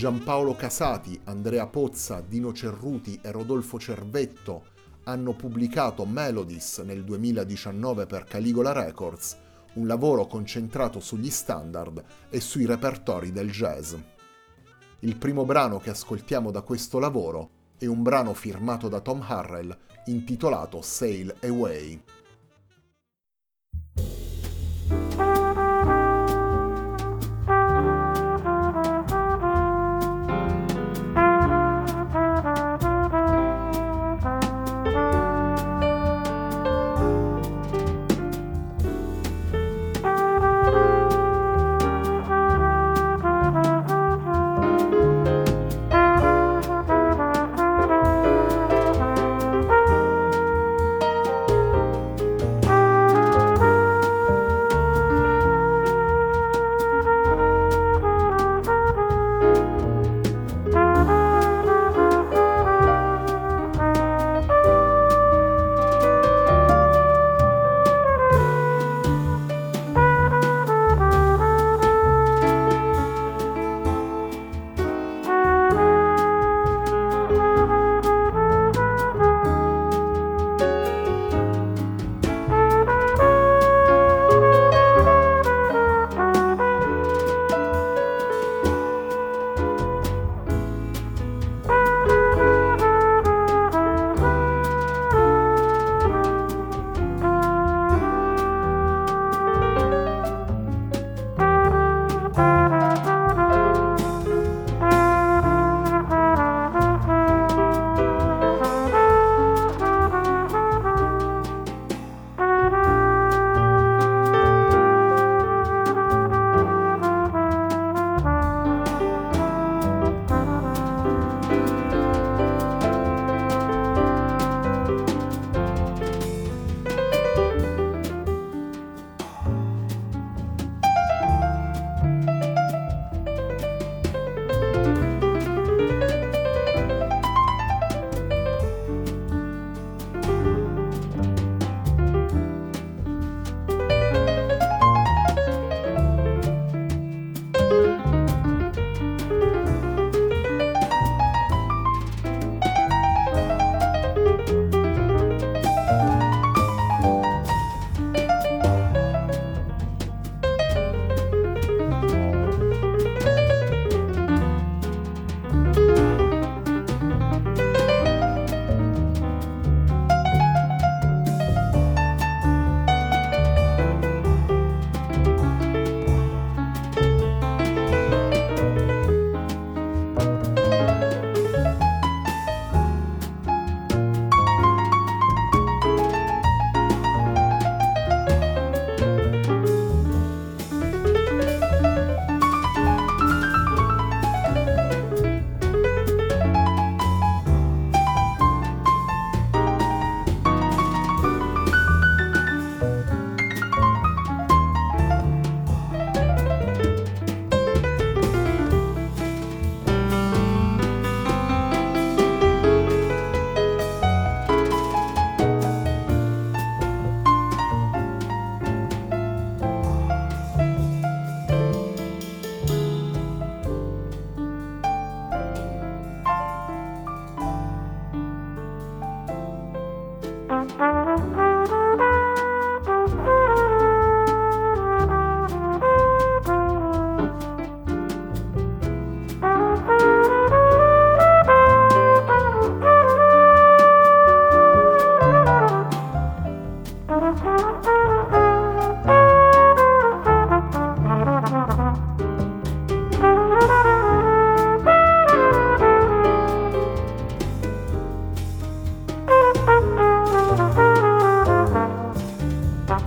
Giampaolo Casati, Andrea Pozza, Dino Cerruti e Rodolfo Cervetto hanno pubblicato Melodies nel 2019 per Caligola Records, un lavoro concentrato sugli standard e sui repertori del jazz. Il primo brano che ascoltiamo da questo lavoro è un brano firmato da Tom Harrell intitolato Sail Away.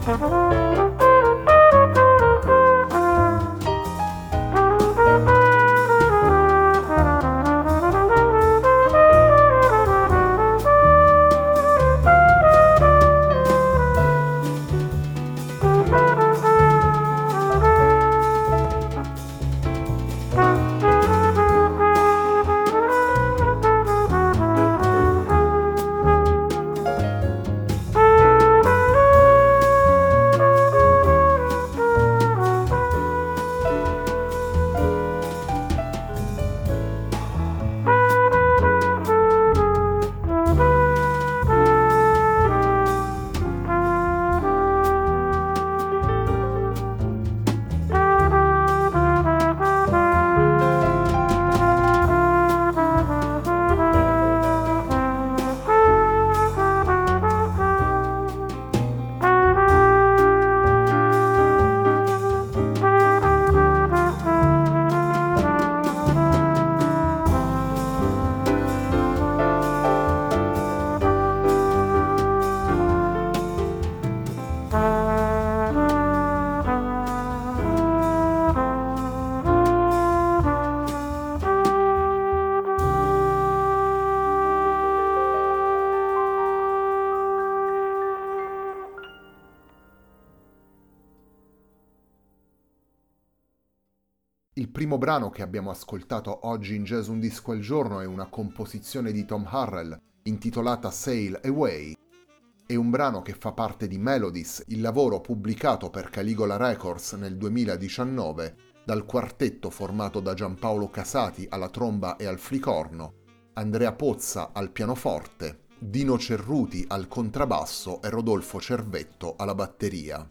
Müzik primo brano che abbiamo ascoltato oggi in Jazz Un Disco al Giorno è una composizione di Tom Harrell intitolata Sail Away. È un brano che fa parte di Melodies, il lavoro pubblicato per Caligola Records nel 2019 dal quartetto formato da Giampaolo Casati alla tromba e al flicorno, Andrea Pozza al pianoforte, Dino Cerruti al contrabbasso e Rodolfo Cervetto alla batteria.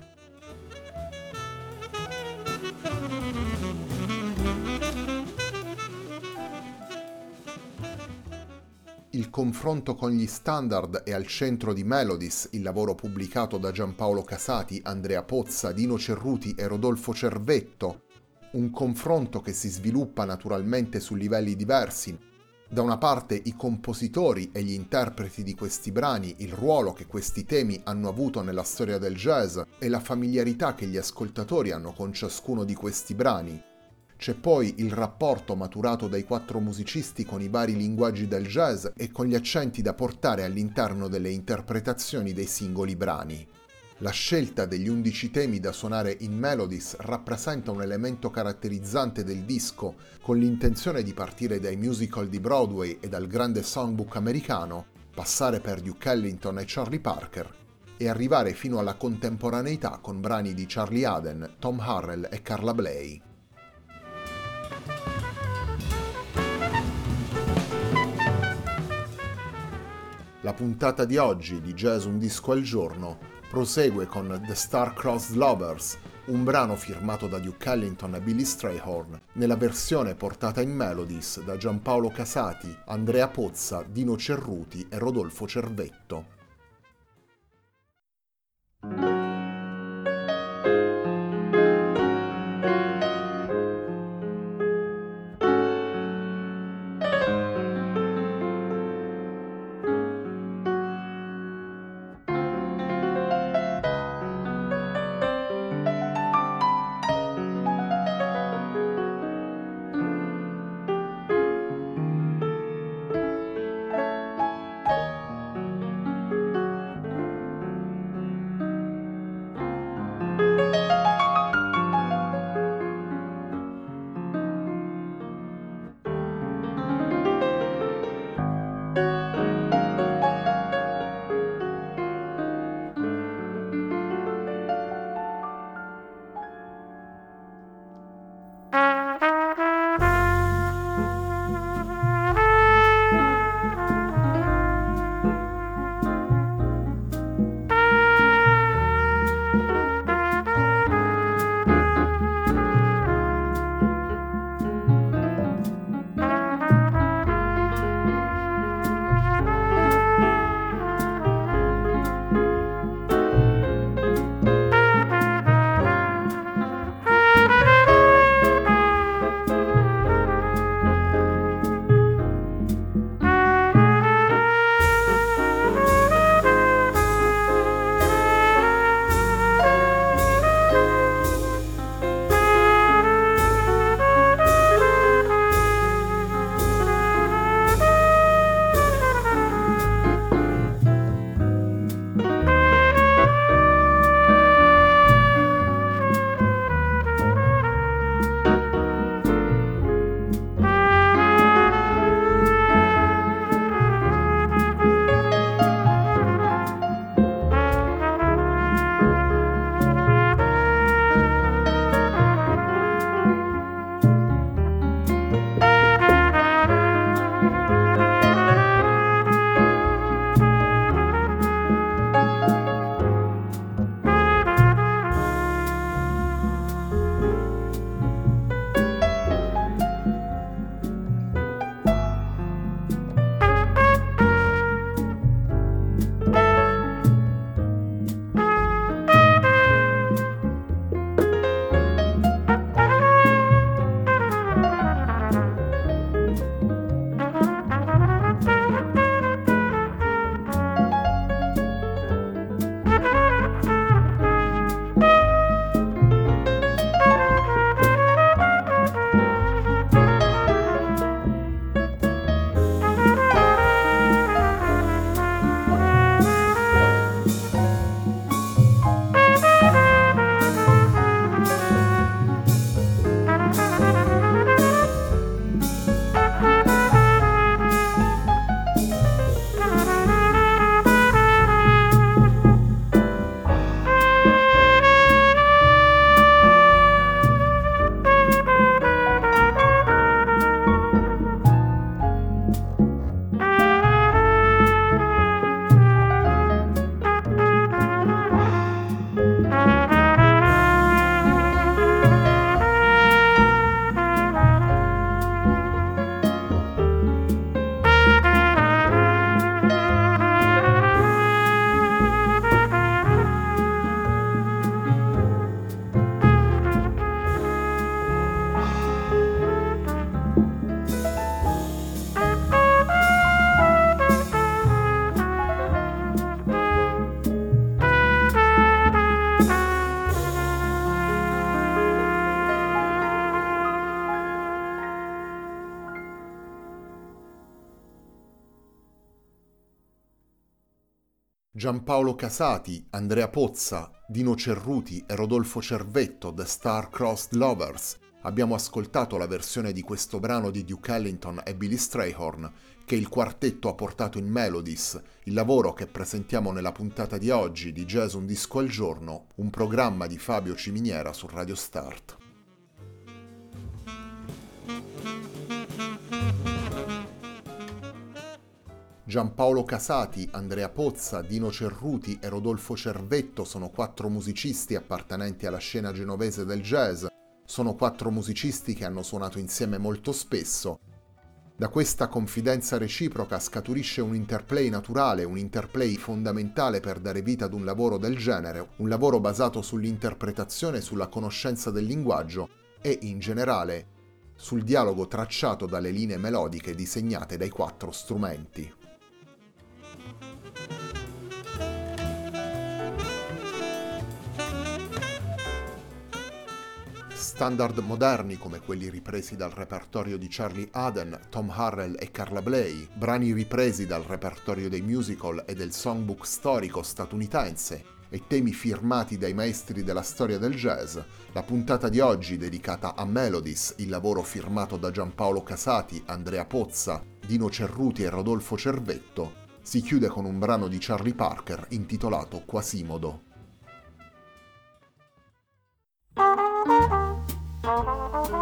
Il confronto con gli standard è al centro di Melodies, il lavoro pubblicato da Giampaolo Casati, Andrea Pozza, Dino Cerruti e Rodolfo Cervetto, un confronto che si sviluppa naturalmente su livelli diversi. Da una parte i compositori e gli interpreti di questi brani, il ruolo che questi temi hanno avuto nella storia del jazz e la familiarità che gli ascoltatori hanno con ciascuno di questi brani. C'è poi il rapporto maturato dai quattro musicisti con i vari linguaggi del jazz e con gli accenti da portare all'interno delle interpretazioni dei singoli brani. La scelta degli undici temi da suonare in Melodies rappresenta un elemento caratterizzante del disco, con l'intenzione di partire dai musical di Broadway e dal grande songbook americano, passare per Duke Ellington e Charlie Parker e arrivare fino alla contemporaneità con brani di Charlie Aden, Tom Harrell e Carla Bley. La puntata di oggi di Jazz Un Disco al Giorno prosegue con The Star-Crossed Lovers, un brano firmato da Duke Ellington e Billy Strayhorn, nella versione portata in Melodies da Giampaolo Casati, Andrea Pozza, Dino Cerruti e Rodolfo Cervetto. Giampaolo Casati, Andrea Pozza, Dino Cerruti e Rodolfo Cervetto, The Star-Crossed Lovers. Abbiamo ascoltato la versione di questo brano di Duke Ellington e Billy Strayhorn, che il quartetto ha portato in Melodies, il lavoro che presentiamo nella puntata di oggi di Jazz Un Disco al Giorno, un programma di Fabio Ciminiera su Radio Start. Giampaolo Casati, Andrea Pozza, Dino Cerruti e Rodolfo Cervetto sono quattro musicisti appartenenti alla scena genovese del jazz. Sono quattro musicisti che hanno suonato insieme molto spesso. Da questa confidenza reciproca scaturisce un interplay naturale, un interplay fondamentale per dare vita ad un lavoro del genere, un lavoro basato sull'interpretazione sulla conoscenza del linguaggio e, in generale, sul dialogo tracciato dalle linee melodiche disegnate dai quattro strumenti. Standard moderni come quelli ripresi dal repertorio di Charlie Aden, Tom Harrell e Carla Bley, brani ripresi dal repertorio dei musical e del songbook storico statunitense e temi firmati dai maestri della storia del jazz, la puntata di oggi dedicata a Melodies, il lavoro firmato da Giampaolo Casati, Andrea Pozza, Dino Cerruti e Rodolfo Cervetto, si chiude con un brano di Charlie Parker intitolato Quasimodo. Mau.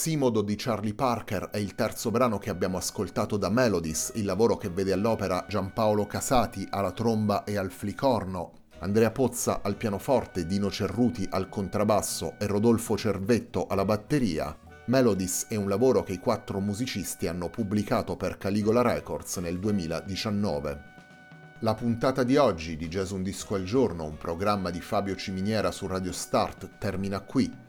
Quasimodo di Charlie Parker è il terzo brano che abbiamo ascoltato da Melodies, il lavoro che vede all'opera Giampaolo Casati alla tromba e al flicorno, Andrea Pozza al pianoforte, Dino Cerruti al contrabbasso e Rodolfo Cervetto alla batteria. Melodies è un lavoro che i quattro musicisti hanno pubblicato per Caligola Records nel 2019. La puntata di oggi di Jazz Un Disco al Giorno, un programma di Fabio Ciminiera su Radio Start, termina qui.